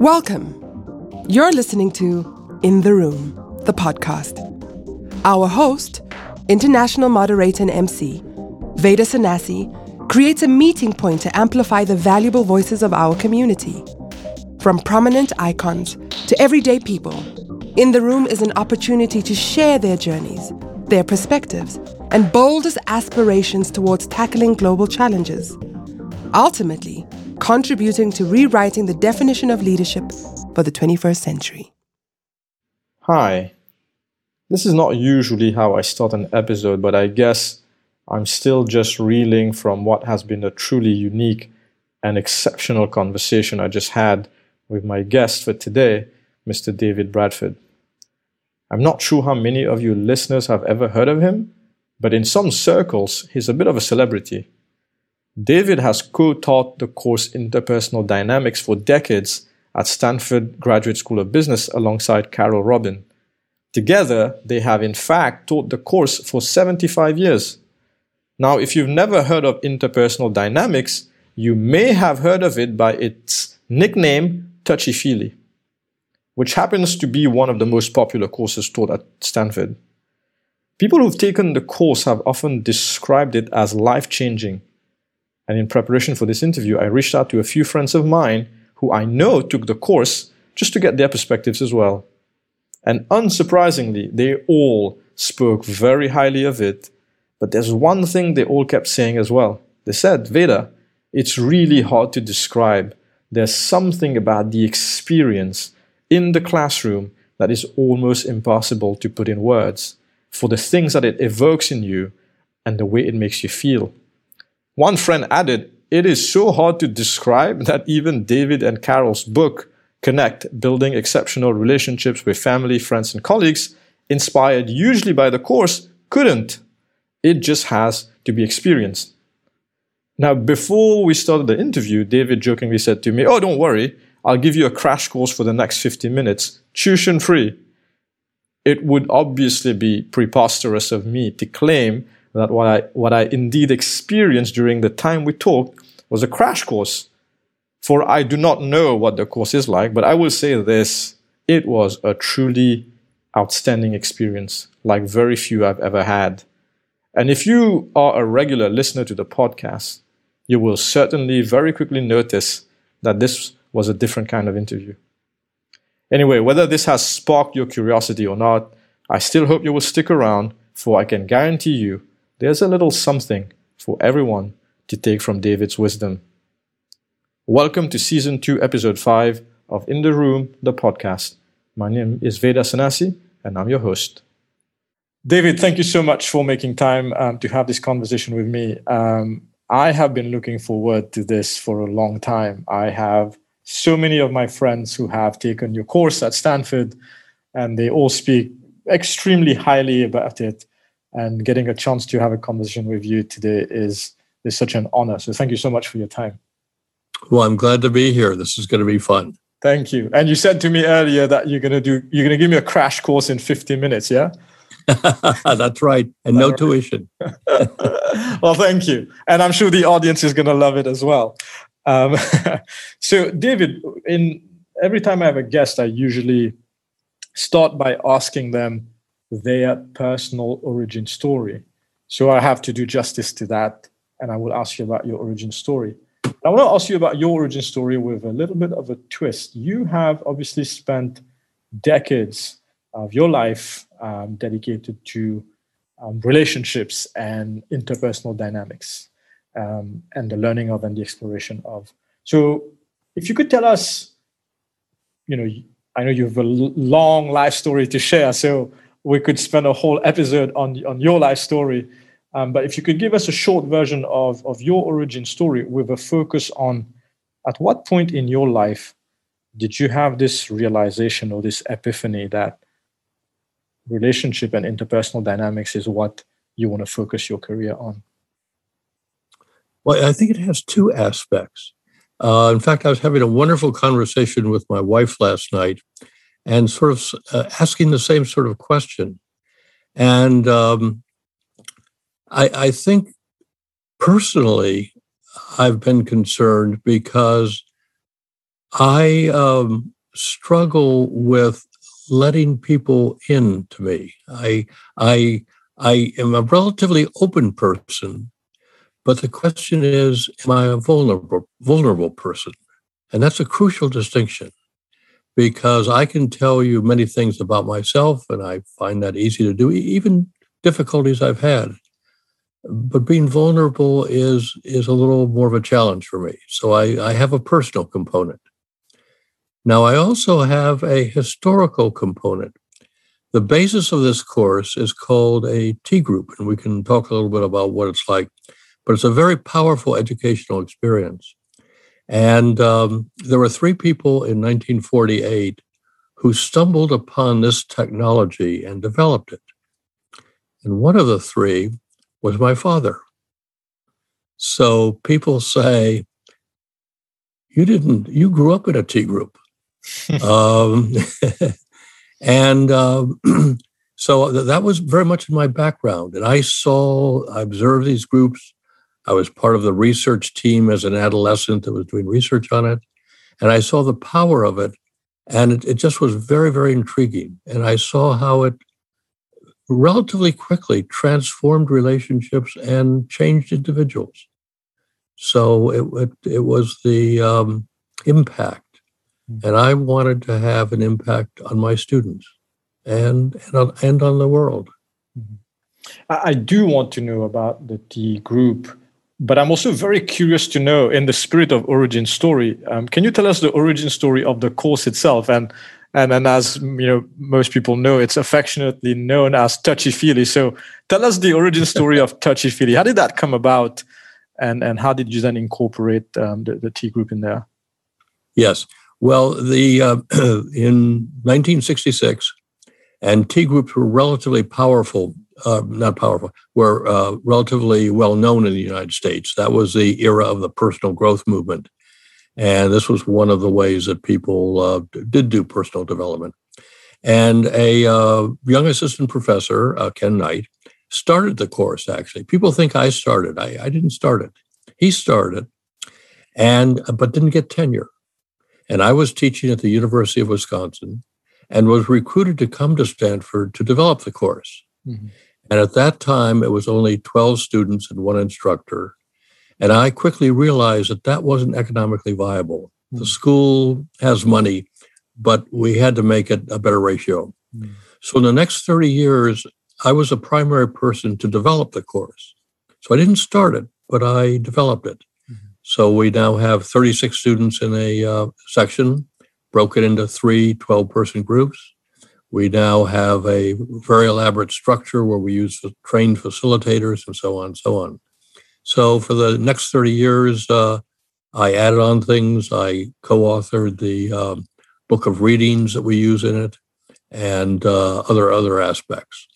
Welcome. You're listening to In the Room, the podcast. Our host, international moderator and MC, Veda Sanasi, creates a meeting point to amplify the valuable voices of our community. From prominent icons to everyday people, In the Room is an opportunity to share their journeys, their perspectives, and boldest aspirations towards tackling global challenges. Ultimately, contributing to rewriting the definition of leadership for the 21st century. Hi. This is not usually how I start an episode, but I guess I'm still just reeling from what has been a truly unique and exceptional conversation I just had with my guest for today, Mr. David Bradford. I'm not sure how many of you listeners have ever heard of him, but in some circles, he's a bit of a celebrity. David has co taught the course Interpersonal Dynamics for decades at Stanford Graduate School of Business alongside Carole Robin. Together, they have in fact taught the course for 75 years. Now, if you've never heard of interpersonal dynamics, you may have heard of it by its nickname, Touchy Feely, which happens to be one of the most popular courses taught at Stanford. People who've taken the course have often described it as life changing and in preparation for this interview, I reached out to a few friends of mine who I know took the course just to get their perspectives as well. And unsurprisingly, they all spoke very highly of it. But there's one thing they all kept saying as well. They said, Veda, it's really hard to describe. There's something about the experience in the classroom that is almost impossible to put in words for the things that it evokes in you and the way it makes you feel. One friend added, It is so hard to describe that even David and Carole's book, Connect Building Exceptional Relationships with Family, Friends, and Colleagues, inspired usually by the course, couldn't. It just has to be experienced. Now, before we started the interview, David jokingly said to me, Oh, don't worry, I'll give you a crash course for the next 50 minutes, tuition free. It would obviously be preposterous of me to claim that what I, what I indeed experienced during the time we talked was a crash course. For I do not know what the course is like, but I will say this it was a truly outstanding experience, like very few I've ever had. And if you are a regular listener to the podcast, you will certainly very quickly notice that this was a different kind of interview. Anyway, whether this has sparked your curiosity or not, I still hope you will stick around, for I can guarantee you there's a little something for everyone to take from David's wisdom. Welcome to Season 2, Episode 5 of In the Room, the podcast. My name is Veda Sanasi, and I'm your host. David, thank you so much for making time um, to have this conversation with me. Um, I have been looking forward to this for a long time. I have so many of my friends who have taken your course at Stanford, and they all speak extremely highly about it and getting a chance to have a conversation with you today is is such an honor. So thank you so much for your time. Well, I'm glad to be here. This is going to be fun. Thank you. And you said to me earlier that you're going to do you're going to give me a crash course in 15 minutes, yeah? That's right. And no tuition. well, thank you. And I'm sure the audience is going to love it as well. Um, so, David, in every time I have a guest, I usually start by asking them their personal origin story. So I have to do justice to that, and I will ask you about your origin story. I want to ask you about your origin story with a little bit of a twist. You have obviously spent decades of your life um, dedicated to um, relationships and interpersonal dynamics um, and the learning of and the exploration of. So, if you could tell us, you know, I know you have a long life story to share. So, we could spend a whole episode on on your life story. Um, but if you could give us a short version of of your origin story with a focus on at what point in your life did you have this realization or this epiphany that relationship and interpersonal dynamics is what you want to focus your career on? Well, I think it has two aspects. Uh, in fact, I was having a wonderful conversation with my wife last night, and sort of uh, asking the same sort of question. And um, I, I think personally, I've been concerned because I um, struggle with letting people in to me. I I I am a relatively open person, but the question is, am I a vulnerable vulnerable person? And that's a crucial distinction because I can tell you many things about myself, and I find that easy to do, even difficulties I've had. But being vulnerable is is a little more of a challenge for me. So I, I have a personal component. Now I also have a historical component. The basis of this course is called a T group, and we can talk a little bit about what it's like. But it's a very powerful educational experience. And um, there were three people in 1948 who stumbled upon this technology and developed it. And one of the three was my father. So people say, you didn't, you grew up in a T group. um, and um, so that was very much in my background. And I saw, I observed these groups I was part of the research team as an adolescent that was doing research on it. And I saw the power of it. And it, it just was very, very intriguing. And I saw how it relatively quickly transformed relationships and changed individuals. So it, it, it was the um, impact. Hmm. And I wanted to have an impact on my students and, and, on, and on the world. Mm-hmm. I do want to know about the T group but I'm also very curious to know, in the spirit of origin story, um, can you tell us the origin story of the course itself? And and as you know, most people know, it's affectionately known as touchy feely. So tell us the origin story of touchy feely. How did that come about, and and how did you then incorporate um, the, the T group in there? Yes, well, the uh, in 1966, and T groups were relatively powerful uh, not powerful, were uh, relatively well known in the United States. That was the era of the personal growth movement. And this was one of the ways that people uh, did do personal development. And a uh, young assistant professor, uh, Ken Knight, started the course, actually. People think I started. I, I didn't start it. He started, and but didn't get tenure. And I was teaching at the University of Wisconsin and was recruited to come to Stanford to develop the course. Mm-hmm. And at that time, it was only 12 students and one instructor. And I quickly realized that that wasn't economically viable. Mm. The school has money, but we had to make it a better ratio. Mm. So in the next 30 years, I was a primary person to develop the course. So I didn't start it, but I developed it. Mm-hmm. So we now have 36 students in a uh, section, broken into three 12 person groups. We now have a very elaborate structure where we use trained facilitators and so on and so on. So for the next 30 years, uh, I added on things. I co authored the um, book of readings that we use in it and uh, other other aspects.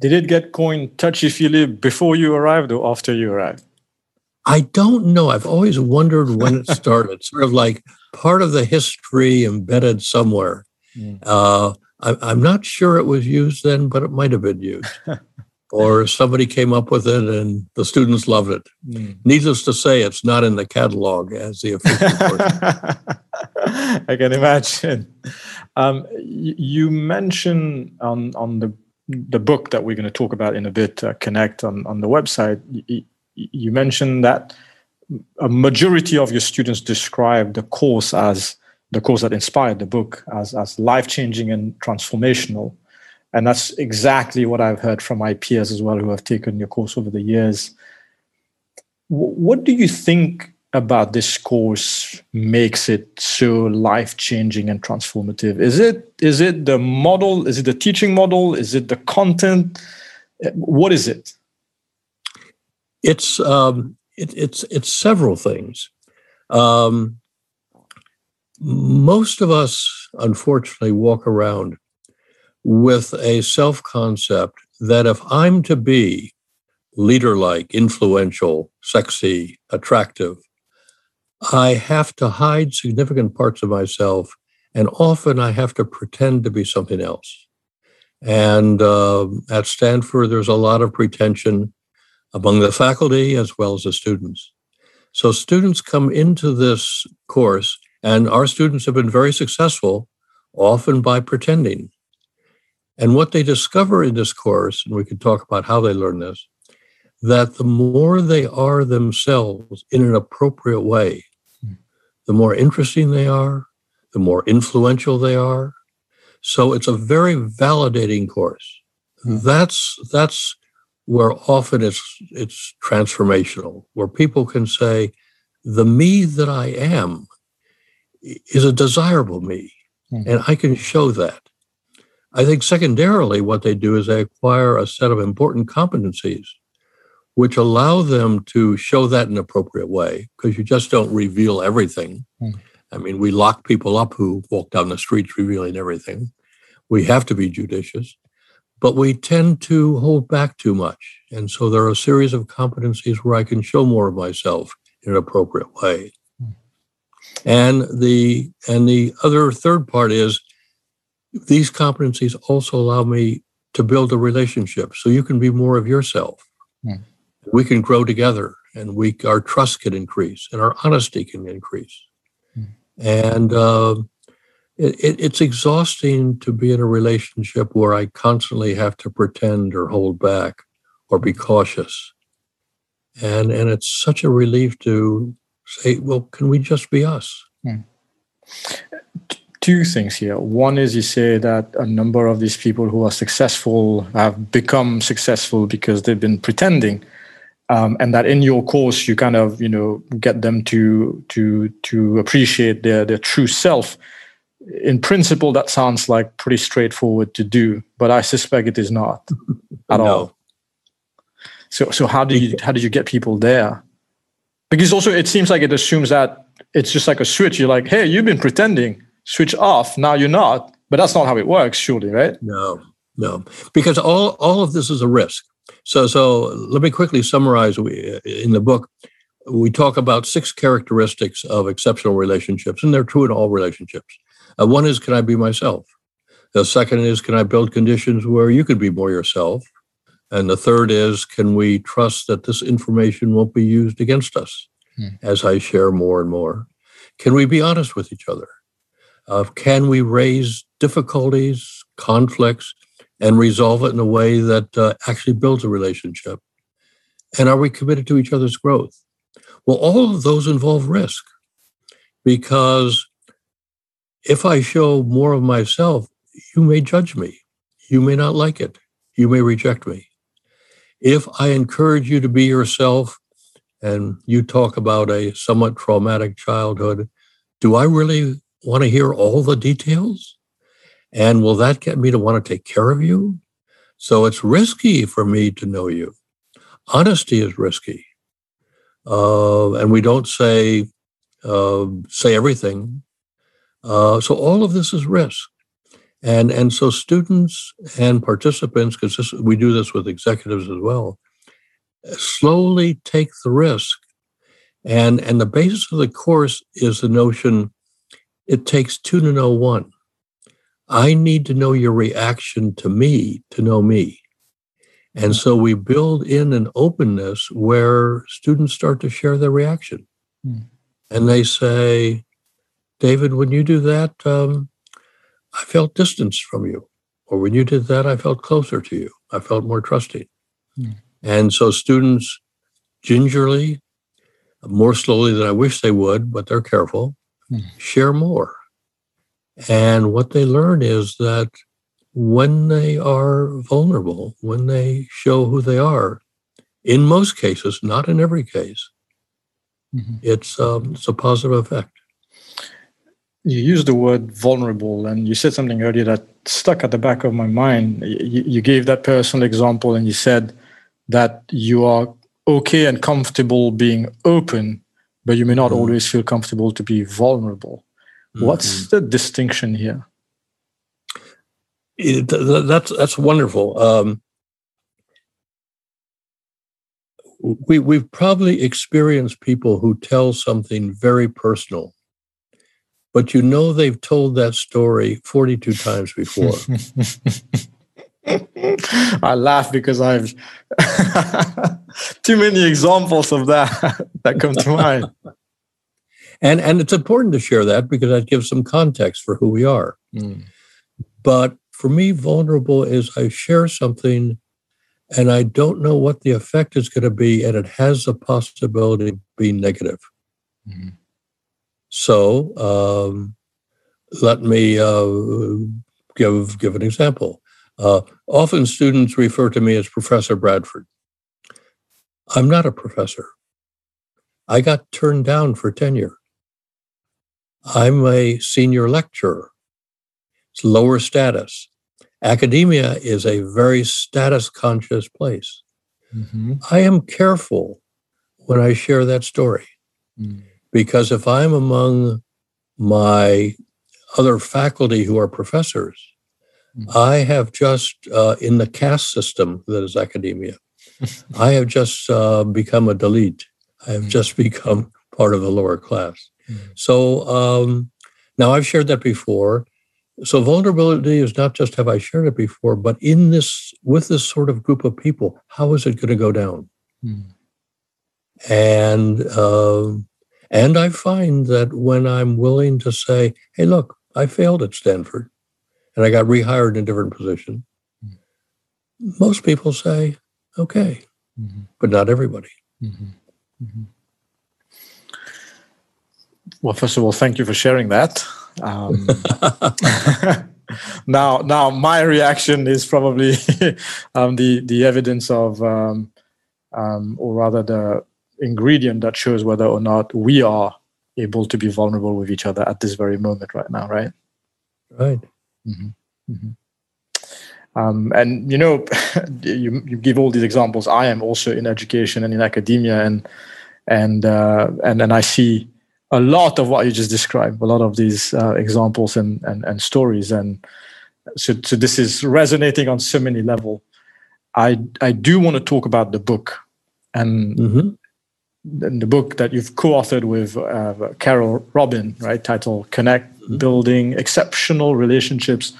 Did it get coined touchy feely before you arrived or after you arrived? I don't know. I've always wondered when it started, sort of like part of the history embedded somewhere. Mm. Uh, I, am not sure it was used then, but it might have been used. or somebody came up with it and the students loved it. Mm. Needless to say, it's not in the catalog as the official I can imagine. Um, you mentioned on, on the the book that we're going to talk about in a bit, uh, Connect on, on the website, you, you mentioned that a majority of your students describe the course as the course that inspired the book as, as life changing and transformational. And that's exactly what I've heard from my peers as well who have taken your course over the years. W- what do you think about this course makes it so life changing and transformative? Is it is it the model? Is it the teaching model? Is it the content? What is it? It's um, it, it's it's several things. Um, most of us, unfortunately, walk around with a self concept that if I'm to be leader like, influential, sexy, attractive, I have to hide significant parts of myself. And often I have to pretend to be something else. And uh, at Stanford, there's a lot of pretension among the faculty as well as the students. So students come into this course And our students have been very successful, often by pretending. And what they discover in this course, and we can talk about how they learn this, that the more they are themselves in an appropriate way, the more interesting they are, the more influential they are. So it's a very validating course. Mm. That's that's where often it's it's transformational, where people can say, the me that I am is a desirable me, mm. and I can show that. I think secondarily, what they do is they acquire a set of important competencies which allow them to show that in an appropriate way because you just don't reveal everything. Mm. I mean, we lock people up who walk down the streets revealing everything. We have to be judicious, but we tend to hold back too much. And so there are a series of competencies where I can show more of myself in an appropriate way. And the and the other third part is these competencies also allow me to build a relationship so you can be more of yourself. Mm we can grow together and we our trust can increase and our honesty can increase mm. and uh, it, it's exhausting to be in a relationship where i constantly have to pretend or hold back or be cautious and and it's such a relief to say well can we just be us? Mm. two things here. One is you say that a number of these people who are successful have become successful because they've been pretending um, and that in your course you kind of you know get them to to to appreciate their their true self. In principle that sounds like pretty straightforward to do but i suspect it is not at no. all. So so how do you how did you get people there because also it seems like it assumes that it's just like a switch you're like hey you've been pretending switch off now you're not but that's not how it works surely right no no because all all of this is a risk so, so let me quickly summarize. We, in the book, we talk about six characteristics of exceptional relationships, and they're true in all relationships. Uh, one is, can I be myself? The second is, can I build conditions where you could be more yourself? And the third is, can we trust that this information won't be used against us hmm. as I share more and more? Can we be honest with each other? Uh, can we raise difficulties, conflicts, and resolve it in a way that uh, actually builds a relationship? And are we committed to each other's growth? Well, all of those involve risk because if I show more of myself, you may judge me. You may not like it. You may reject me. If I encourage you to be yourself and you talk about a somewhat traumatic childhood, do I really want to hear all the details? And will that get me to want to take care of you? So it's risky for me to know you. Honesty is risky. Uh, and we don't say uh, say everything. Uh, so all of this is risk. And, and so students and participants, because we do this with executives as well, slowly take the risk. And, and the basis of the course is the notion it takes two to know one. I need to know your reaction to me to know me. And so we build in an openness where students start to share their reaction. Mm. And they say, David, when you do that, um, I felt distance from you. Or when you did that, I felt closer to you. I felt more trusting. Mm. And so students gingerly, more slowly than I wish they would, but they're careful, mm. share more. And what they learn is that when they are vulnerable, when they show who they are, in most cases, not in every case, mm-hmm. it's, um, it's a positive effect. You used the word vulnerable, and you said something earlier that stuck at the back of my mind. You, you gave that personal example, and you said that you are okay and comfortable being open, but you may not mm-hmm. always feel comfortable to be vulnerable. What's mm-hmm. the distinction here? It, that's that's wonderful. Um, we we've probably experienced people who tell something very personal, but you know they've told that story forty two times before. I laugh because I've too many examples of that that come to mind. And and it's important to share that because that gives some context for who we are. Mm. But for me, vulnerable is I share something and I don't know what the effect is going to be, and it has a possibility of being negative. Mm-hmm. So um, let me uh, give give an example. Uh, often students refer to me as Professor Bradford. I'm not a professor. I got turned down for tenure. I'm a senior lecturer. It's lower status. Academia is a very status conscious place. Mm-hmm. I am careful when I share that story mm. Because if I'm among my other faculty who are professors, mm. I have just, uh, in the caste system that is academia, I have just uh, become a Dalit. I have mm. just become part of the lower class. Mm. So um, now I've shared that before. So vulnerability is not just have I shared it before, but in this with this sort of group of people, how is it going to go down? And uh, and I find that when I'm willing to say, "Hey, look, I failed at Stanford, and I got rehired in a different position," mm. most people say, "Okay," mm-hmm. but not everybody. Mm-hmm. Mm-hmm. Well, first of all, thank you for sharing that. Um, now, now my reaction is probably um, the the evidence of, um, um, or rather, the ingredient that shows whether or not we are able to be vulnerable with each other at this very moment right now, right? Right. Mm-hmm. Mm-hmm. Um, and you know, you you give all these examples. I am also in education and in academia, and and uh, and and I see a lot of what you just described, a lot of these uh, examples and, and, and stories. And so, so this is resonating on so many level. I, I do want to talk about the book and, mm-hmm. The book that you've co-authored with uh, Carole Robin, right? Titled Connect, mm-hmm. Building Exceptional Relationships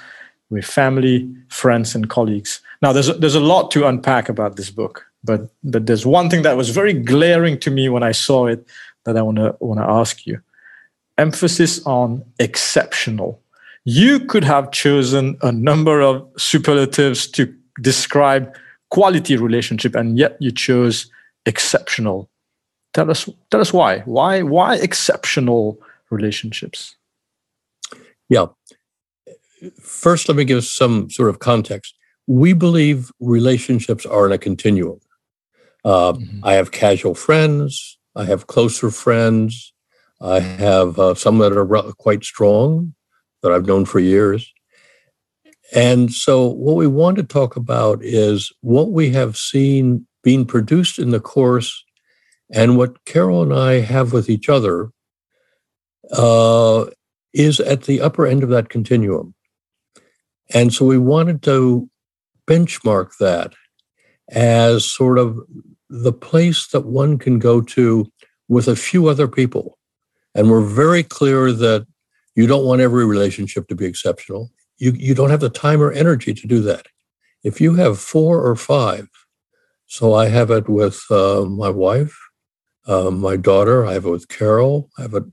with Family, Friends, and Colleagues. Now, there's a, there's a lot to unpack about this book, but, but there's one thing that was very glaring to me when I saw it, that I want to want to ask you. Emphasis on exceptional. You could have chosen a number of superlatives to describe quality relationship, and yet you chose exceptional. Tell us, tell us why. Why, why exceptional relationships? Yeah. First, let me give some sort of context. We believe relationships are in a continuum. Uh, mm-hmm. I have casual friends. I have closer friends. I have uh, some that are quite strong that I've known for years. And so, what we want to talk about is what we have seen being produced in the course and what Carole and I have with each other uh, is at the upper end of that continuum. And so, we wanted to benchmark that as sort of the place that one can go to with a few other people. And we're very clear that you don't want every relationship to be exceptional. You, you don't have the time or energy to do that. If you have four or five, so I have it with uh, my wife, uh, my daughter, I have it with Carole, I have it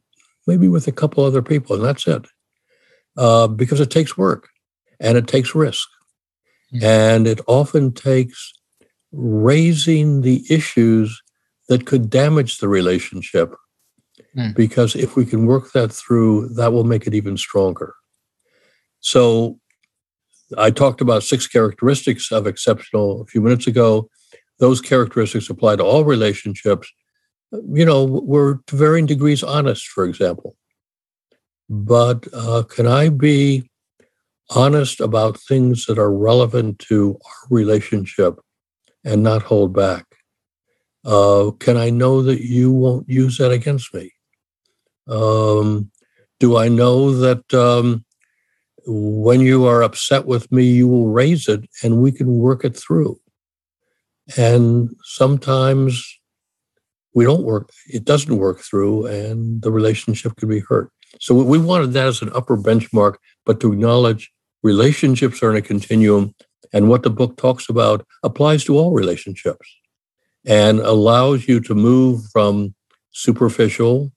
maybe with a couple other people, and that's it. Uh, because it takes work and it takes risk. Mm-hmm. And it often takes raising the issues that could damage the relationship. Mm. Because if we can work that through, that will make it even stronger. So I talked about six characteristics of exceptional a few minutes ago. Those characteristics apply to all relationships. You know, we're to varying degrees honest, for example. But uh, can I be honest about things that are relevant to our relationship and not hold back? Uh, can I know that you won't use that against me? Um, do I know that um, when you are upset with me, you will raise it and we can work it through? And sometimes we don't work, it doesn't work through, and the relationship can be hurt. So we wanted that as an upper benchmark, but to acknowledge relationships are in a continuum, and what the book talks about applies to all relationships and allows you to move from superficial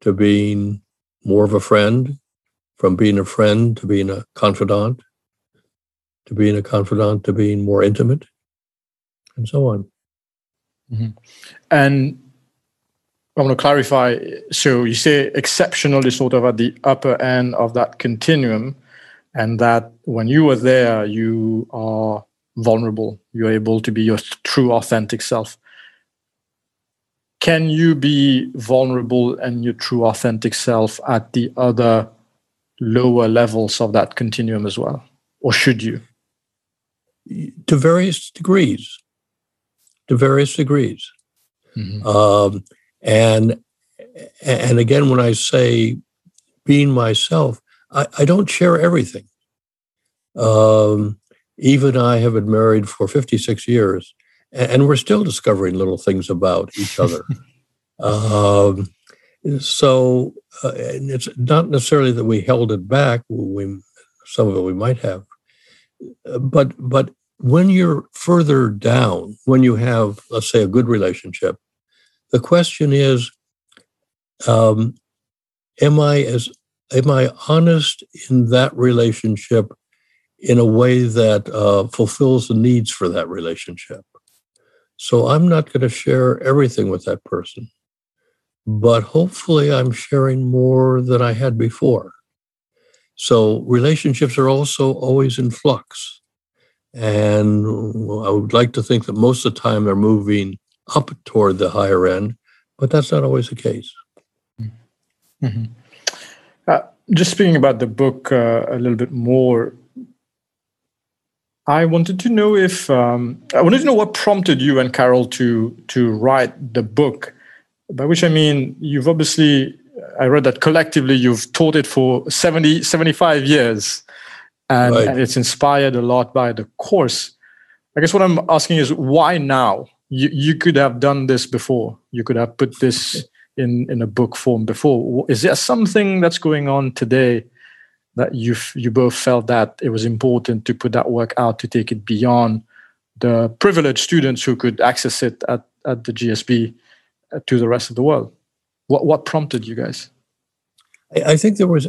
to being more of a friend, from being a friend to being a confidant, to being a confidant to being more intimate, and so on. Mm-hmm. And I want to clarify. So you say exceptional is sort of at the upper end of that continuum, and that when you are there, you are vulnerable. You're able to be your true, authentic self. Can you be vulnerable and your true, authentic self at the other lower levels of that continuum as well, or should you? To various degrees. To various degrees. Mm-hmm. Um, and and again, when I say being myself, I, I don't share everything. Um, even I have been married for 56 years, and we're still discovering little things about each other. um, so uh, it's not necessarily that we held it back. We some of it we might have, but but when you're further down, when you have let's say a good relationship, the question is, um, am I as am I honest in that relationship in a way that uh, fulfills the needs for that relationship? So I'm not going to share everything with that person, but hopefully I'm sharing more than I had before. So relationships are also always in flux. And I would like to think that most of the time they're moving up toward the higher end, but that's not always the case. Mm-hmm. Uh, just speaking about the book uh, a little bit more, I wanted to know if um, I wanted to know what prompted you and Carole to to write the book. By which I mean you've obviously I read that collectively you've taught it for 70, 75 years, and, right. and it's inspired a lot by the course. I guess what I'm asking is why now? You, you could have done this before. You could have put this in in a book form before. Is there something that's going on today that you you both felt that it was important to put that work out to take it beyond the privileged students who could access it at at the GSB uh, to the rest of the world? What what prompted you guys? I, I think there was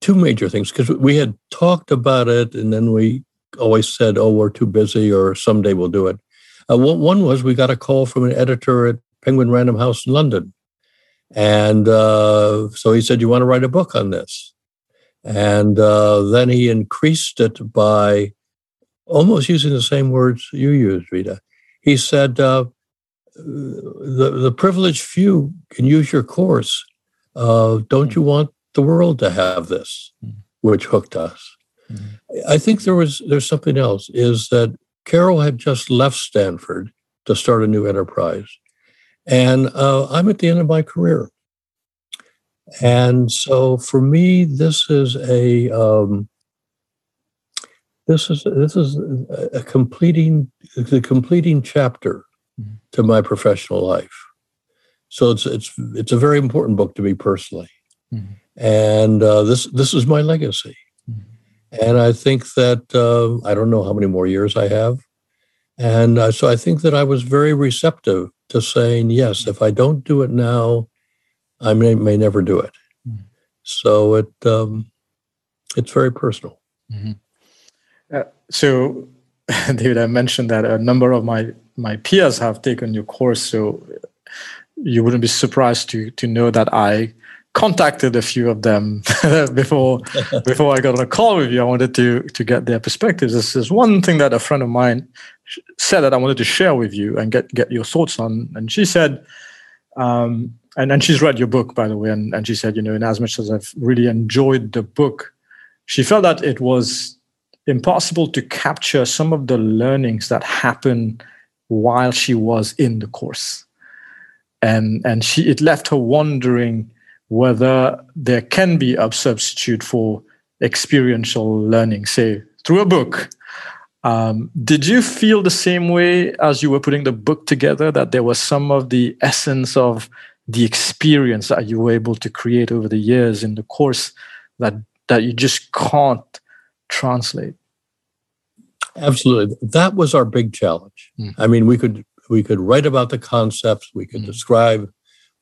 two major things because we had talked about it and then we always said, "Oh, we're too busy," or "Someday we'll do it." Uh, one was we got a call from an editor at Penguin Random House in London. And uh, so he said, You want to write a book on this? And uh, then he increased it by almost using the same words you used, Rita. He said, uh, the, the privileged few can use your course. Uh, don't you want the world to have this? Mm-hmm. Which hooked us. Mm-hmm. I think there was there's something else is that Carole had just left Stanford to start a new enterprise. And uh, I'm at the end of my career. And so for me, this is a um, this is this is a completing the completing chapter mm-hmm. to my professional life. So it's it's it's a very important book to me personally, mm-hmm. and uh, this this is my legacy. And I think that uh, I don't know how many more years I have. And uh, so I think that I was very receptive to saying, yes, if I don't do it now, I may, may never do it. Mm-hmm. So it um, it's very personal. Mm-hmm. Uh, so, David, I mentioned that a number of my my peers have taken your course. So you wouldn't be surprised to to know that I contacted a few of them before before I got on a call with you. I wanted to to get their perspectives. This is one thing that a friend of mine said that I wanted to share with you and get get your thoughts on. And she said, um, and and she's read your book by the way, and and she said, you know, in as much as I've really enjoyed the book, she felt that it was impossible to capture some of the learnings that happen while she was in the course and and she it left her wondering whether there can be a substitute for experiential learning, say through a book. Um, did you feel the same way as you were putting the book together that there was some of the essence of the experience that you were able to create over the years in the course that that you just can't translate? Absolutely, that was our big challenge. Mm. I mean, we could we could write about the concepts, we could mm. describe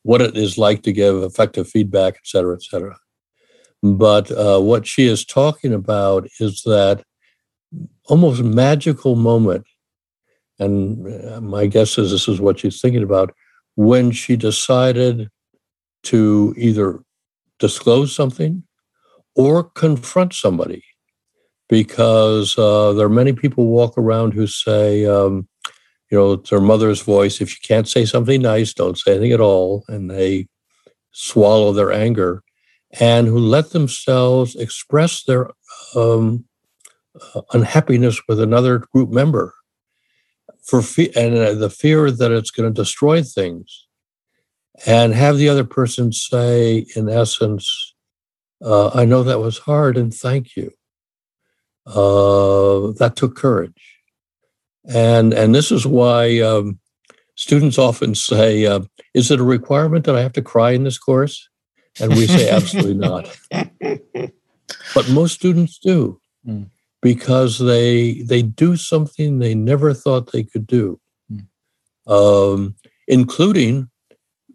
what it is like to give effective feedback, et cetera, et cetera. But uh, what she is talking about is that almost magical moment. And uh, my guess is this is what she's thinking about when she decided to either disclose something or confront somebody. Because uh, there are many people walk around who say, um, you know, it's their mother's voice. If you can't say something nice, don't say anything at all. And they swallow their anger and who let themselves express their um, uh, unhappiness with another group member for fe- and uh, the fear that it's going to destroy things and have the other person say in essence uh, i know that was hard and thank you uh, that took courage and and this is why um, students often say, uh, "Is it a requirement that I have to cry in this course?" And we say, "Absolutely not." But most students do mm. because they they do something they never thought they could do, mm. um, including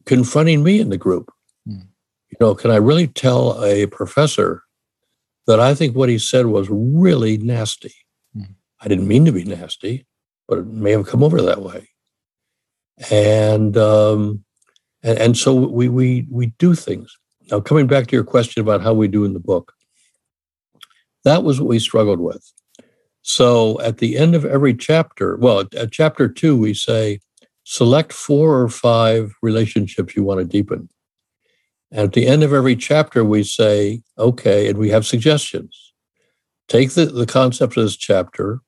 confronting me in the group. Mm. You know, can I really tell a professor that I think what he said was really nasty? Hmm. I didn't mean to be nasty but it may have come over that way. And um, and, and so we we we do things. Now, coming back to your question about how we do in the book, that was what we struggled with. So at the end of every chapter, well, at chapter two, we say select four or five relationships you want to deepen. And at the end of every chapter, we say, okay, and we have suggestions. Take the, the concepts of this chapter,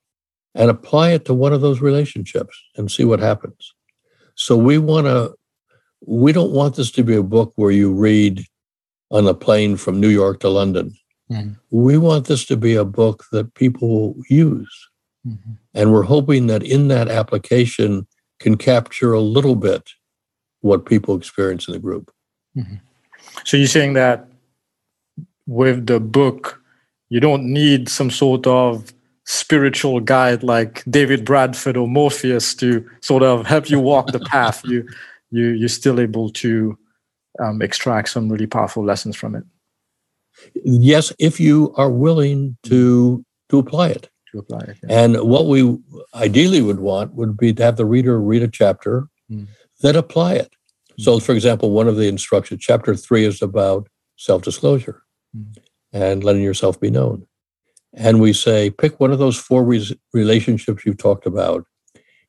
and apply it to one of those relationships and see what happens. So we want to, we don't want this to be a book where you read on a plane from New York to London. Mm-hmm. We want this to be a book that people use. Mm-hmm. And we're hoping that in that application can capture a little bit what people experience in the group. Mm-hmm. So you're saying that with the book, you don't need some sort of spiritual guide like David Bradford or Morpheus to sort of help you walk the path, you you you're still able to um, extract some really powerful lessons from it. Yes, if you are willing to to apply it. To apply it. Yeah. And what we ideally would want would be to have the reader read a chapter, mm. then apply it. Mm. So, for example, one of the instructions, chapter three, is about self disclosure mm. and letting yourself be known and we say, pick one of those four re- relationships you've talked about.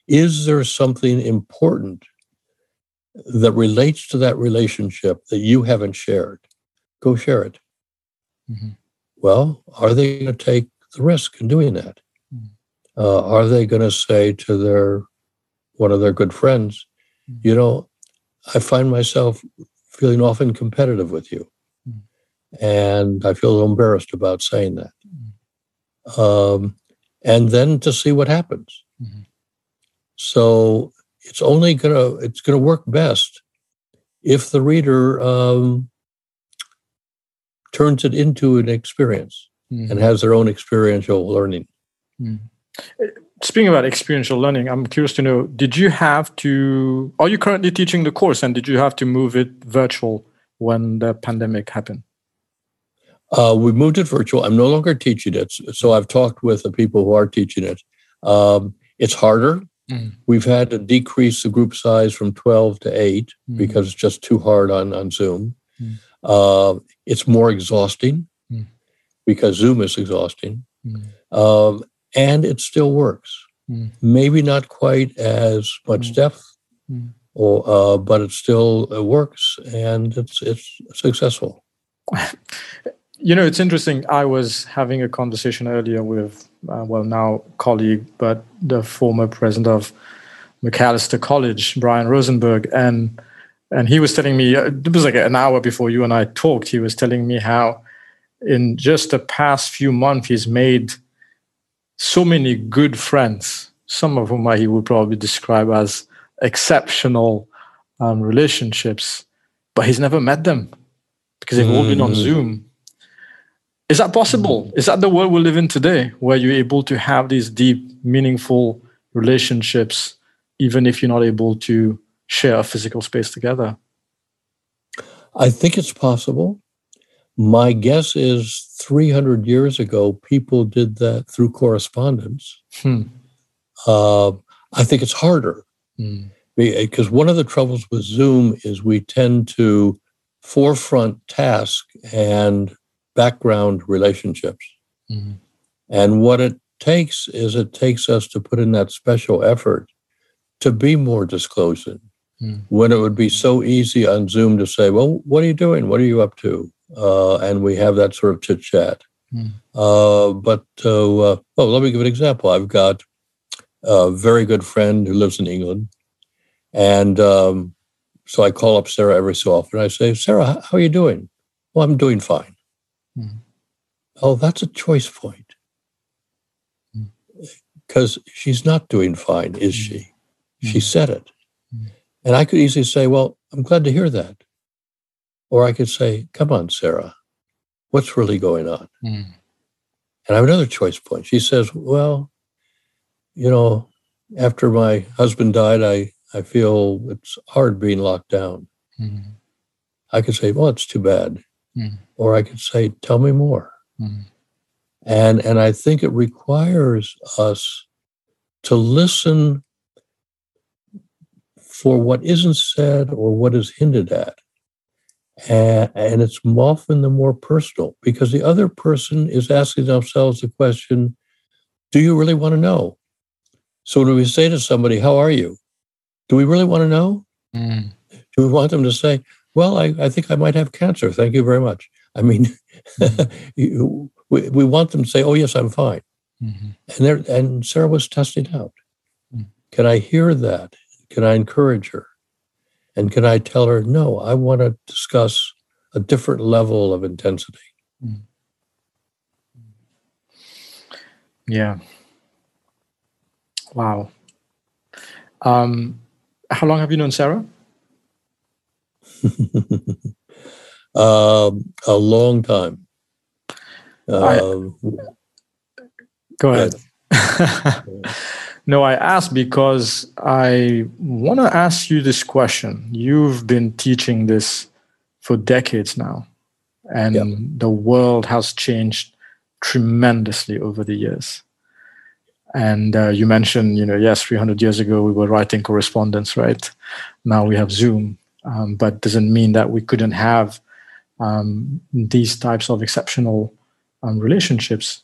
Is there something important that relates to that relationship that you haven't shared? Go share it. Mm-hmm. Well, are they going to take the risk in doing that? Mm-hmm. Uh, are they going to say to their one of their good friends, mm-hmm. you know, I find myself feeling often competitive with you, mm-hmm. and I feel embarrassed about saying that um, and then to see what happens. Mm-hmm. So it's only gonna it's gonna work best if the reader um, turns it into an experience mm-hmm. and has their own experiential learning. Mm-hmm. Speaking about experiential learning, I'm curious to know: Did you have to? Are you currently teaching the course, and did you have to move it virtual when the pandemic happened? Uh, we moved it virtual. I'm no longer teaching it. So I've talked with the people who are teaching it. Um, it's harder. Mm. We've had to decrease the group size from 12 to 8 mm. because it's just too hard on, on Zoom. Mm. Uh, it's more exhausting mm. because Zoom is exhausting. Mm. Um, and it still works. Mm. Maybe not quite as much depth, or, uh, but it still it works and it's, it's successful. You know, it's interesting. I was having a conversation earlier with, uh, well, now colleague, but the former president of Macalester College, Brian Rosenberg, and and he was telling me uh, it was like an hour before you and I talked. He was telling me how, in just the past few months, he's made so many good friends. Some of whom he would probably describe as exceptional um, relationships, but he's never met them because they've mm. all been on mm. Zoom is that possible? Is that the world we live in today, where you're able to have these deep, meaningful relationships, even if you're not able to share a physical space together? I think it's possible. My guess is 300 years ago, people did that through correspondence. Hmm. Uh, I think it's harder Hmm. because one of the troubles with Zoom is we tend to forefront task and background relationships. Hmm. And what it takes is it takes us to put in that special effort to be more disclosing. Hmm. When it would be so easy on Zoom to say, Well, what are you doing? What are you up to? Uh, and we have that sort of chit chat. Hmm. Uh, but, uh, uh, well, let me give an example. I've got a very good friend who lives in England. And um, so I call up Sarah every so often. I say, Sarah, how are you doing? Well, I'm doing fine. Hmm. Oh, that's a choice point. Because she's not doing fine, is she? She Hmm. said it. Hmm. And I could easily say, Well, I'm glad to hear that. Or I could say, Come on, Sarah, what's really going on? Hmm. And I have another choice point. She says, Well, you know, after my husband died, I, I feel it's hard being locked down. Hmm. I could say, Well, it's too bad. Hmm. Or I could say, Tell me more. Hmm. And, and I think it requires us to listen for what isn't said or what is hinted at. And, and it's often the more personal because the other person is asking themselves the question Do you really want to know? So when we say to somebody, How are you? Do we really want to know? Hmm. Do we want them to say, Well, I, I think I might have cancer. Thank you very much. I mean, you- we, we want them to say, Oh, yes, I'm fine. Hmm. And there, and Sarah was testing out. Mm. Can I hear that? Can I encourage her? And can I tell her, no, I want to discuss a different level of intensity? Yeah. Wow. Um, how long have you known Sarah? um, a long time. I- Um, Go ahead. no, I asked because I want to ask you this question. You've been teaching this for decades now, and Yep. the world has changed tremendously over the years. And uh, you mentioned, you know, yes, 300 years ago we were writing correspondence, right? Now we have Zoom, um, but doesn't mean that we couldn't have um, these types of exceptional um, relationships.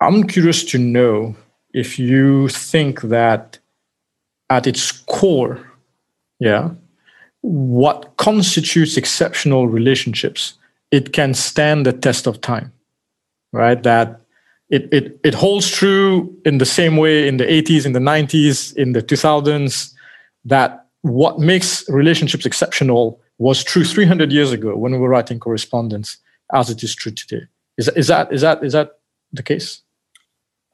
I'm curious to know if you think that at its core, yeah, what constitutes exceptional relationships, it can stand the test of time, right? That it, it, it holds true in the same way in the 80s, in the 90s, in the 2000s, that what makes relationships exceptional was true 300 years ago when we were writing correspondence as it is true today. Is, is, that, is, that, is that the case?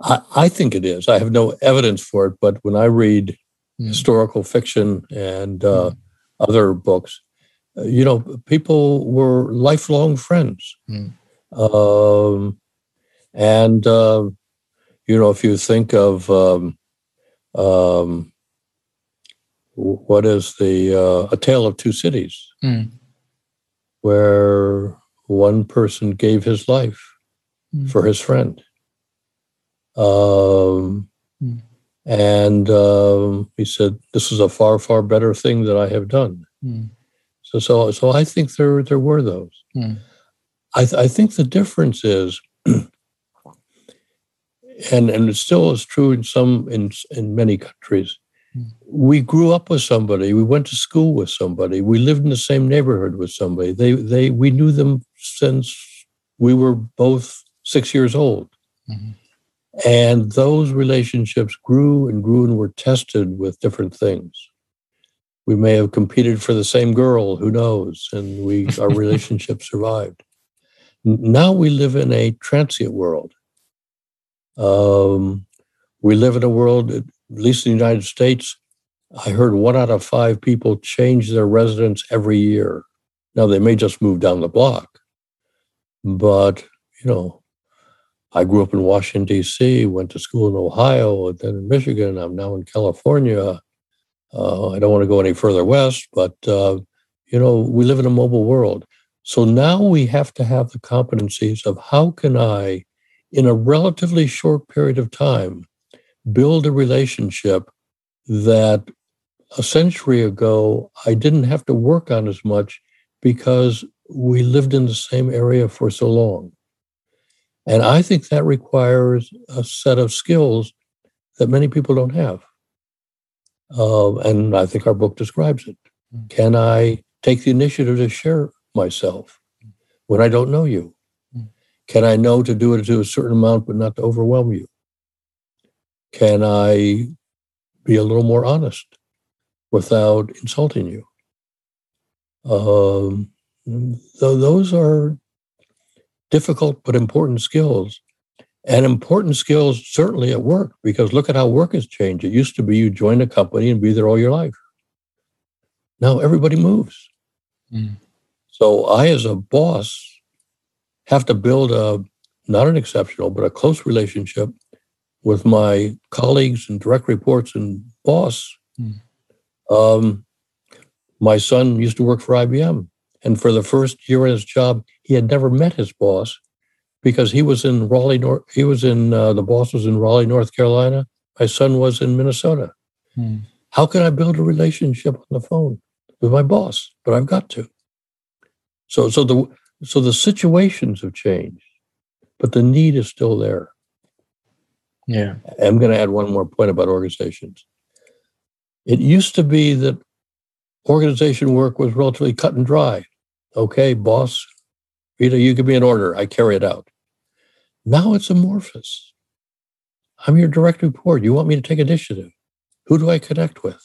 I, I think it is. I have no evidence for it, but when I read Mm. historical fiction and uh, other books, uh, you know, people were lifelong friends. Mm. Um, and, uh, you know, if you think of um, um, what is the uh, A Tale of Two Cities, Mm. where one person gave his life Mm. for his friend. Um, Mm. And um, he said, "This is a far, far better thing that I have done." Mm. So, so, so I think there there were those. Mm. I, th- I think the difference is, and and it still is true in some in in many countries. We grew up with somebody. We went to school with somebody. We lived in the same neighborhood with somebody. They they we knew them since we were both six years old. Mhm. And those relationships grew and grew and were tested with different things. We may have competed for the same girl, who knows? And we our relationship survived. Now we live in a transient world. Um, we live in a world, at least in the United States, I heard one out of five people change their residence every year. Now they may just move down the block, but you know, I grew up in Washington, D.C., went to school in Ohio, then in Michigan. I'm now in California. Uh, I don't want to go any further west, but uh, You know, we live in a mobile world. So now we have to have the competencies of how can I, in a relatively short period of time, build a relationship that a century ago I didn't have to work on as much because we lived in the same area for so long. And I think that requires a set of skills that many people don't have. Uh, and I think our book describes it. Mm. Can I take the initiative to share myself when I don't know you? Mm. Can I know to do it to a certain amount, but not to overwhelm you? Can I be a little more honest without insulting you? Um, so those are difficult but important skills and important skills certainly at work because look at how work has changed it used to be you join a company and be there all your life now everybody moves mm. so i as a boss have to build a not an exceptional but a close relationship with my colleagues and direct reports and boss mm. um, my son used to work for ibm and for the first year in his job, he had never met his boss because he was in Raleigh, North, he was in, uh, the boss was in Raleigh, North Carolina. My son was in Minnesota. Hmm. How can I build a relationship on the phone with my boss? But I've got to. So, so the, so the situations have changed, but the need is still there. Yeah. I'm going to add one more point about organizations. It used to be that organization work was relatively cut and dry. Okay, boss, Rita, you give me an order, I carry it out. Now it's amorphous. I'm your direct report. You want me to take initiative. Who do I connect with?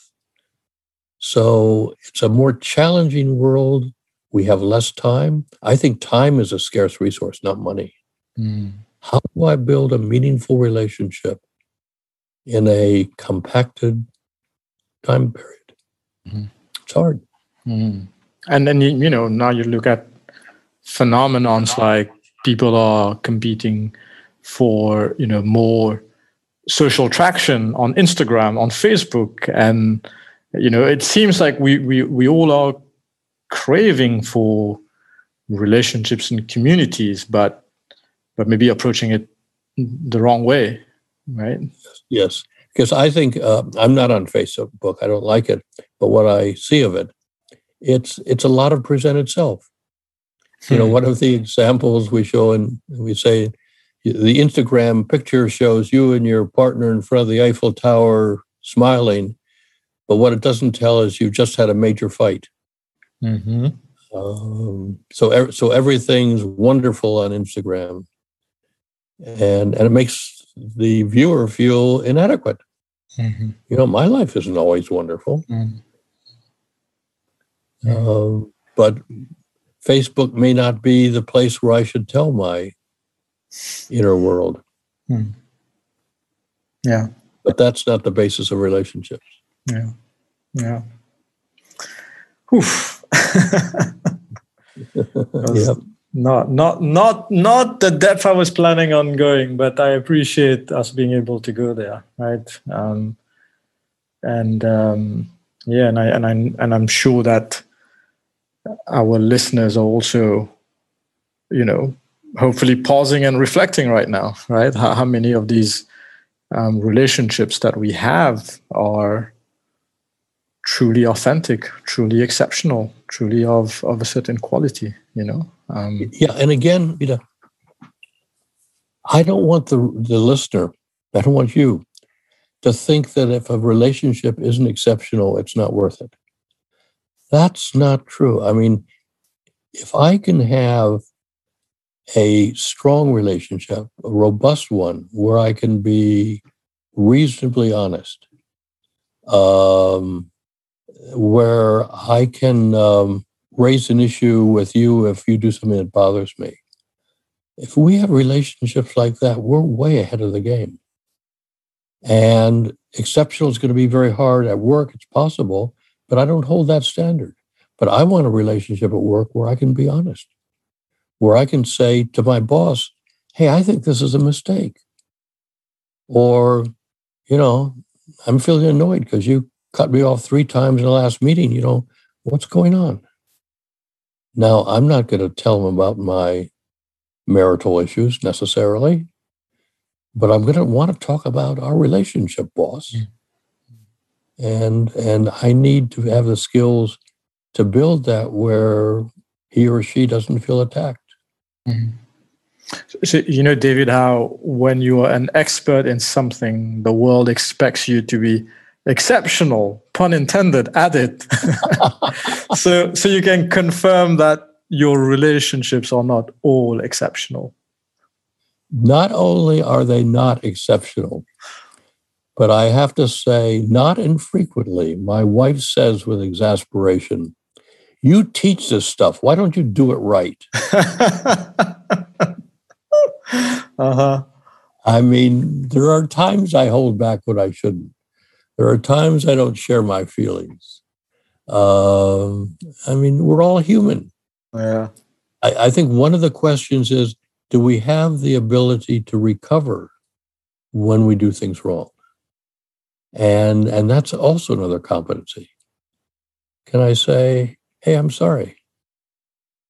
So it's a more challenging world. We have less time. I think time is a scarce resource, not money. Mm. How do I build a meaningful relationship in a compacted time period? Mm. It's hard. Mm. And then you, you know now you look at phenomenons like people are competing for you know more social traction on Instagram, on Facebook, and you know it seems like we we we all are craving for relationships and communities, but but maybe approaching it the wrong way, right? Yes, because I think uh, I'm not on Facebook. I don't like it, but what I see of it it's it's a lot of present itself. You know, hmm. one of the examples we show and we say the Instagram picture shows you and your partner in front of the Eiffel Tower smiling, but what it doesn't tell is you've just had a major fight. Mm-hmm. Um, so so everything's wonderful on Instagram, and and it makes the viewer feel inadequate. Mm-hmm. You know, my life isn't always wonderful. Mm-hmm. Uh, but Facebook may not be the place where I should tell my inner world. Hmm. Yeah. But that's not the basis of relationships. Yeah. Yeah. Oof. yep. Not not not not the depth I was planning on going, but I appreciate us being able to go there, right? Um, and um, yeah, and I and I and I'm sure that our listeners are also, you know, hopefully pausing and reflecting right now, right? How, how many of these um, relationships that we have are truly authentic, truly exceptional, truly of, of a certain quality, you know? Um, yeah. And again, you know, I don't want the, the listener, I don't want you to think that if a relationship isn't exceptional, it's not worth it. That's not true. I mean, if I can have a strong relationship, a robust one, where I can be reasonably honest, um, where I can um, raise an issue with you if you do something that bothers me. If we have relationships like that, we're way ahead of the game. And exceptional is going to be very hard at work. It's possible, but I don't hold that standard. But I want a relationship at work where I can be honest, where I can say to my boss, hey, I think this is a mistake. Or, you know, I'm feeling annoyed because you cut me off three times in the last meeting. You know, what's going on? Now, I'm not going to tell them about my marital issues necessarily, but I'm going to want to talk about our relationship, boss. Mm. And and I need to have the skills to build that where he or she doesn't feel attacked. Mm-hmm. So, you know, David, how when you are an expert in something, the world expects you to be exceptional, pun intended, at it. so, so you can confirm that your relationships are not all exceptional. Not only are they not exceptional, but I have to say, not infrequently, my wife says with exasperation, You teach this stuff. Why don't you do it right? uh-huh. I mean, there are times I hold back what I shouldn't. There are times I don't share my feelings. Uh, I mean, we're all human. Yeah. I, I think one of the questions is do we have the ability to recover when we do things wrong? And, and that's also another competency. Can I say, hey, I'm sorry?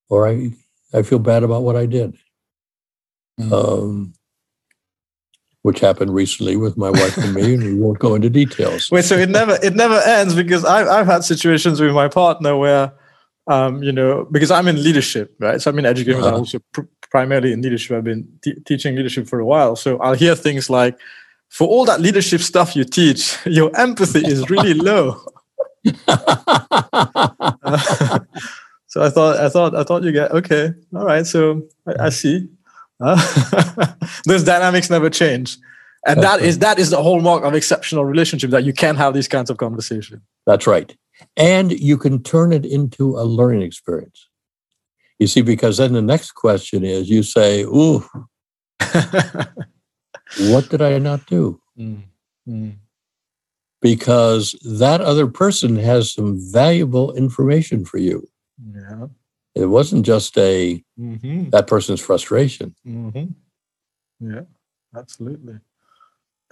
Or I, I feel bad about what I did. Mm-hmm. Um, which happened recently with my wife and me, and we won't go into details. Wait, so it never it never ends because I've I've had situations with my partner where, um, you know, because I'm in leadership, right? So I'm in education, uh-huh. I'm also pr- primarily in leadership. I've been t- teaching leadership for a while, so I'll hear things like, "For all that leadership stuff you teach, your empathy is really low." uh, so I thought I thought I thought you get okay, all right. So I, I see. Those dynamics never change. And That's that right. is that is the hallmark of exceptional relationship that you can have these kinds of conversations. That's right. And you can turn it into a learning experience. You see, because then the next question is you say, Ooh, what did I not do? Mm, mm. Because that other person has some valuable information for you. Yeah. It wasn't just a mm-hmm. that person's frustration. Mm-hmm. Yeah, absolutely.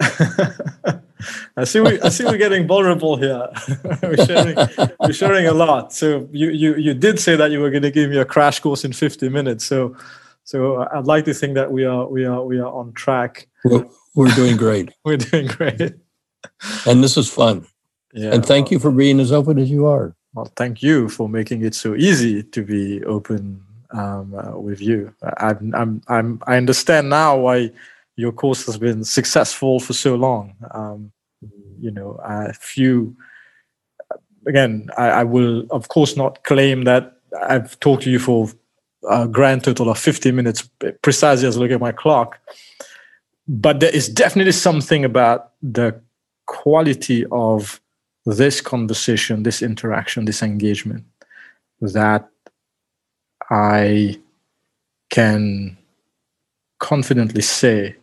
I see we I see we're getting vulnerable here. we're sharing we're sharing a lot. So you you you did say that you were going to give me a crash course in 50 minutes. So so I'd like to think that we are we are we are on track. We're, we're doing great. we're doing great. And this is fun. Yeah. And thank you for being as open as you are. Well, thank you for making it so easy to be open um, uh, with you. I'm, I'm, I'm, I understand now why your course has been successful for so long. Um, you know, a few. Again, I, I, will of course not claim that I've talked to you for a grand total of 50 minutes precisely as I look at my clock. But there is definitely something about the quality of this conversation, this interaction, this engagement that I can confidently say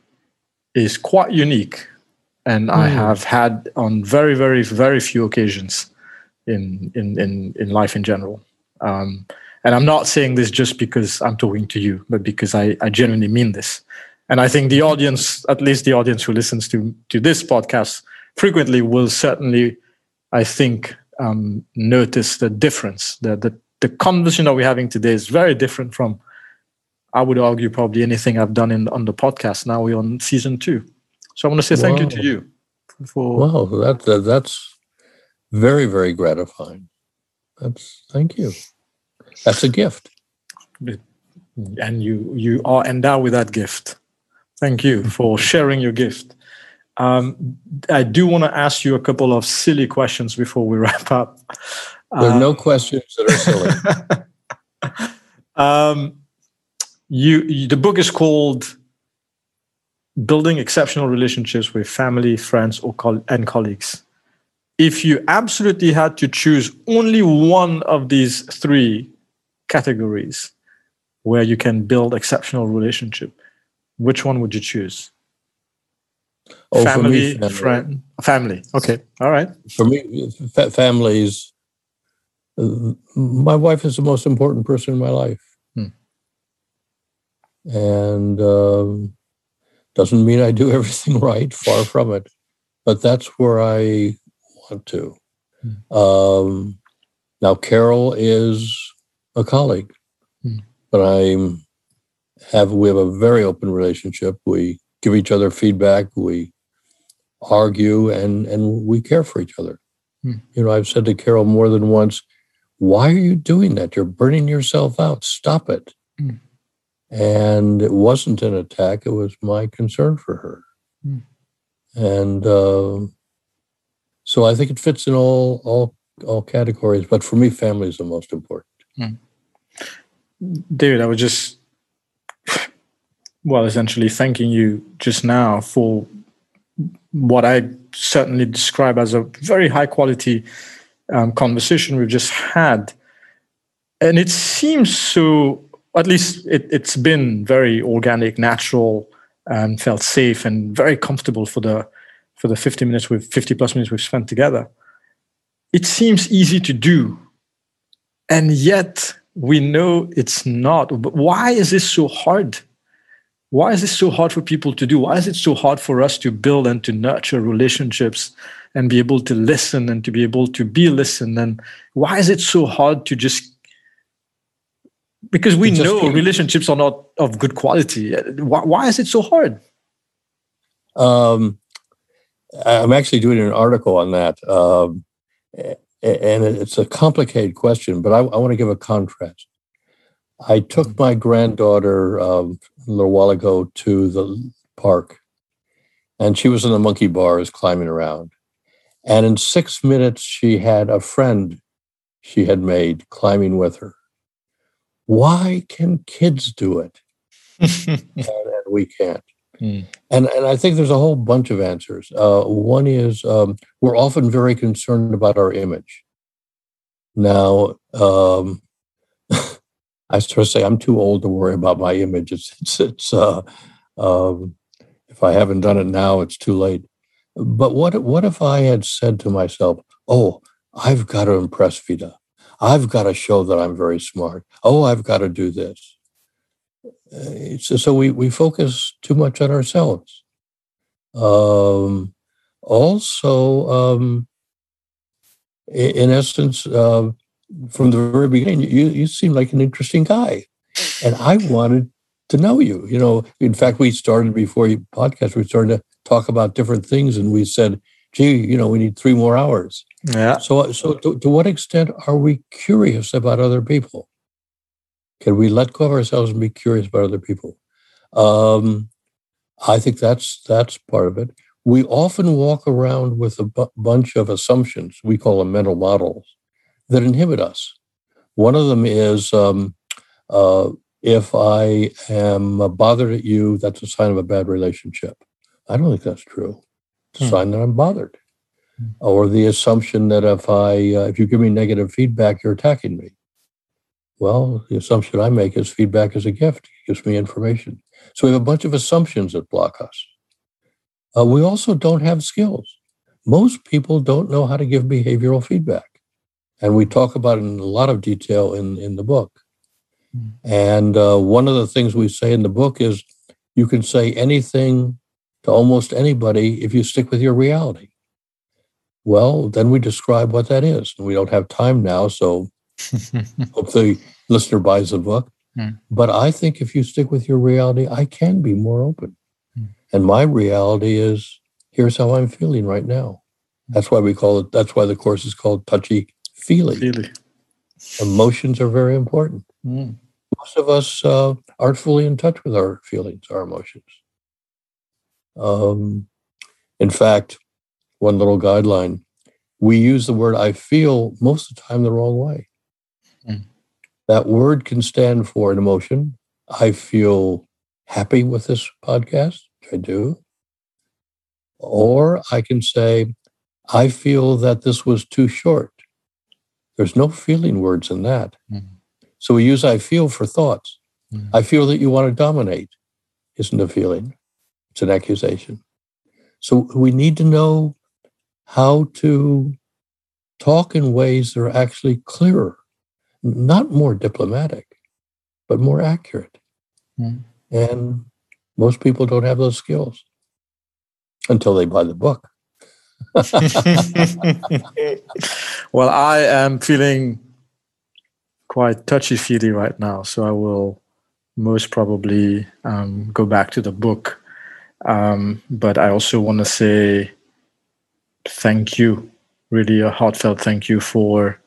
is quite unique. And mm. I hmm. have had on very, very, very few occasions in, in, in, in life in general. Um, and I'm not saying this just because I'm talking to you, but because I, I genuinely mean this. And I think the audience, at least the audience who listens to, to this podcast frequently, will certainly I think, um, notice the difference. The, the, the conversation that we're having today is very different from, I would argue, probably anything I've done in on the podcast. Now we're on season two. So I want to say thank wow. you to you. For wow, that, that that's very very gratifying. That's thank you. That's a gift. And you you are endowed with that gift. Thank you for sharing your gift. Um, I do want to ask you a couple of silly questions before we wrap up. There are um, no questions that are silly. um, you, you, the book is called "Building Exceptional Relationships with Family, Friends, or Col- and Colleagues." If you absolutely had to choose only one of these three categories where you can build exceptional relationship, which one would you choose? Oh, family, me, family, friend, family. Okay, all right. For me, fa- families. Uh, my wife is the most important person in my life, hmm. and um, doesn't mean I do everything right. Far from it, but that's where I want to. Hmm. Um, now, Carole is a colleague. Mm. But I have we have a very open relationship. We give each other feedback. We argue and and we care for each other. Mm. You know, I've said to Carole more than once, "Why are you doing that? You're burning yourself out. Stop it." Mm. And it wasn't an attack. It was my concern for her. Hmm. And uh, so I think it fits in all all all categories. But for me, family is the most important. David, I was just well, essentially thanking you just now for what I certainly describe as a very high quality um, conversation we've just had. And it seems so, at least it, it's been very organic, natural, and felt safe and very comfortable for the for the 50 minutes with 50 plus minutes we've spent together. It seems easy to do. And yet we know it's not. But why is this so hard? Why is this so hard for people to do? Why is it so hard for us to build and to nurture relationships and be able to listen and to be able to be listened? And why is it so hard to just because we know relationships are not of good quality. Why, why is it so hard? Um, I'm actually doing an article on that. Um, and it's a complicated question, but I, I, want to give a contrast. I took my granddaughter um, a little while ago to the park, and she was in the monkey bars climbing around. And in six minutes, she had a friend she had made climbing with her. Why can kids do it and, and, we can't? Mm. And and I think there's a whole bunch of answers. Uh, one is um, we're often very concerned about our image. Now, um, I sort of say I'm too old to worry about my image. It's it's, it's uh, um, if I haven't done it now, it's too late. But what what if I had said to myself, "Oh, I've got to impress Vida. I've got to show that I'm very smart. Oh, I've got to do this." So, so we we focus too much on ourselves. Um, also, um, in essence, uh, from the very beginning, you you seem like an interesting guy, and I wanted to know you. You know, in fact, we started before you podcast. We started to talk about different things, and we said, "Gee, you know, we need three more hours." Yeah. So, so to, to what extent are we curious about other people? Can we let go of ourselves and be curious about other people? Um, I think that's that's part of it. We often walk around with a bu- bunch of assumptions. We call them mental models that inhibit us. One of them is um, uh, if I am bothered at you, that's a sign of a bad relationship. I don't think that's true. It's a hmm. sign that I'm bothered. Hmm. Or the assumption that if I uh, if you give me negative feedback, you're attacking me. Well, the assumption I make is feedback is a gift. It gives me information. So we have a bunch of assumptions that block us. Uh, we also don't have skills. Most people don't know how to give behavioral feedback. And we talk about it in a lot of detail in, in the book. Mm. And uh, one of the things we say in the book is you can say anything to almost anybody if you stick with your reality. Well, then we describe what that is. And we don't have time now, so Hope the listener buys the book. Mm. But I think if you stick with your reality, I can be more open. Mm. And my reality is here's how I'm feeling right now. That's why we call it, that's why the course is called touchy feely. feely. Emotions are very important. Mm. Most of us uh, aren't fully in touch with our feelings, our emotions. Um, in fact, one little guideline we use the word I feel most of the time the wrong way. That word can stand for an emotion. I feel happy with this podcast, which I do. Or I can say, I feel that this was too short. There's no feeling words in that. Mm-hmm. So we use I feel for thoughts. Mm-hmm. I feel that you want to dominate isn't a feeling, it's an accusation. So we need to know how to talk in ways that are actually clearer not more diplomatic, but more accurate. Mm. And most people don't have those skills until they buy the book. well, I am feeling quite touchy feely right now, so I will most probably um, go back to the book. Um, but I also want to say thank you, really a heartfelt thank you for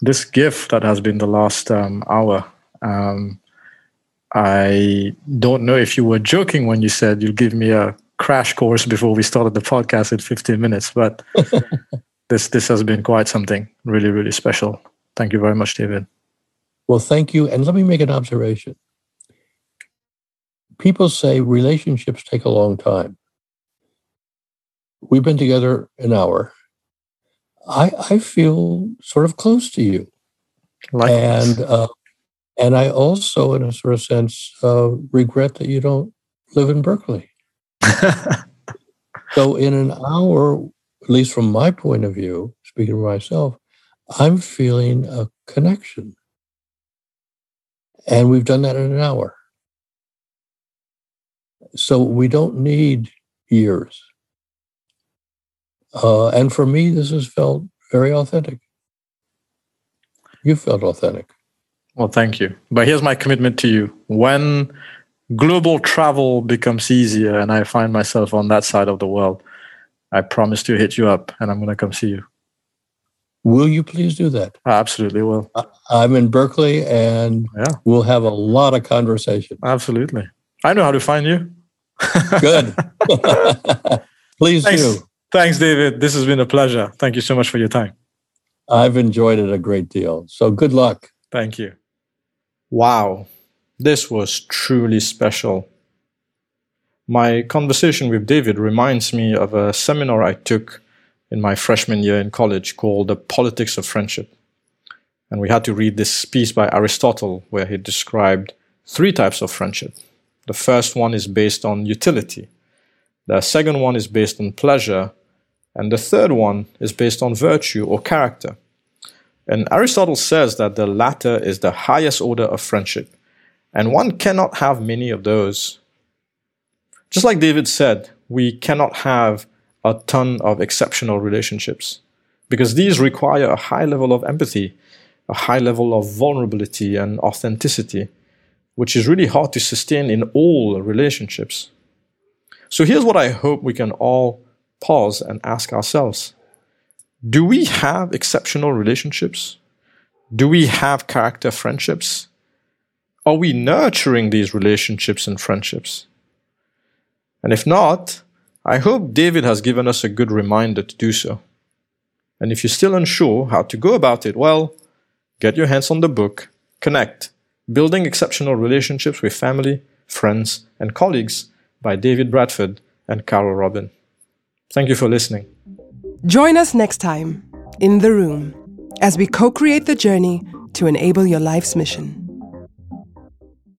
this gift that has been the last um, hour. Um, I don't know if you were joking when you said you'll give me a crash course before we started the podcast in 15 minutes, but this this has been quite something really really special. Thank you very much, David. Well, thank you, and let me make an observation. People say relationships take a long time. We've been together an hour. I I feel sort of close to you, and uh, and I also, in a sort of sense, uh, regret that you don't live in Berkeley. so, in an hour, at least from my point of view, speaking for myself, I'm feeling a connection. And we've done that in an hour. So we don't need years. Uh, and for me, this has felt very authentic. You felt authentic. Well, thank you. But here's my commitment to you. When global travel becomes easier and I find myself on that side of the world, I promise to hit you up and I'm going to come see you. Will you please do that? I absolutely will. I'm in Berkeley and yeah. we'll have a lot of conversation. Absolutely. I know how to find you. Good. please Thanks. do. Thanks, David. This has been a pleasure. Thank you so much for your time. I've enjoyed it a great deal. So good luck. Thank you. Wow, this was truly special. My conversation with David reminds me of a seminar I took in my freshman year in college called The Politics of Friendship. And we had to read this piece by Aristotle where he described three types of friendship. The first one is based on utility, the second one is based on pleasure, and the third one is based on virtue or character. And Aristotle says that the latter is the highest order of friendship, and one cannot have many of those. Just like David said, we cannot have a ton of exceptional relationships because these require a high level of empathy, a high level of vulnerability and authenticity, which is really hard to sustain in all relationships. So here's what I hope we can all pause and ask ourselves do we have exceptional relationships? Do we have character friendships? Are we nurturing these relationships and friendships? And if not, I hope David has given us a good reminder to do so. And if you're still unsure how to go about it, well, get your hands on the book, Connect Building Exceptional Relationships with Family, Friends, and Colleagues by David Bradford and Carole Robin. Thank you for listening. Join us next time in the room as we co create the journey to enable your life's mission.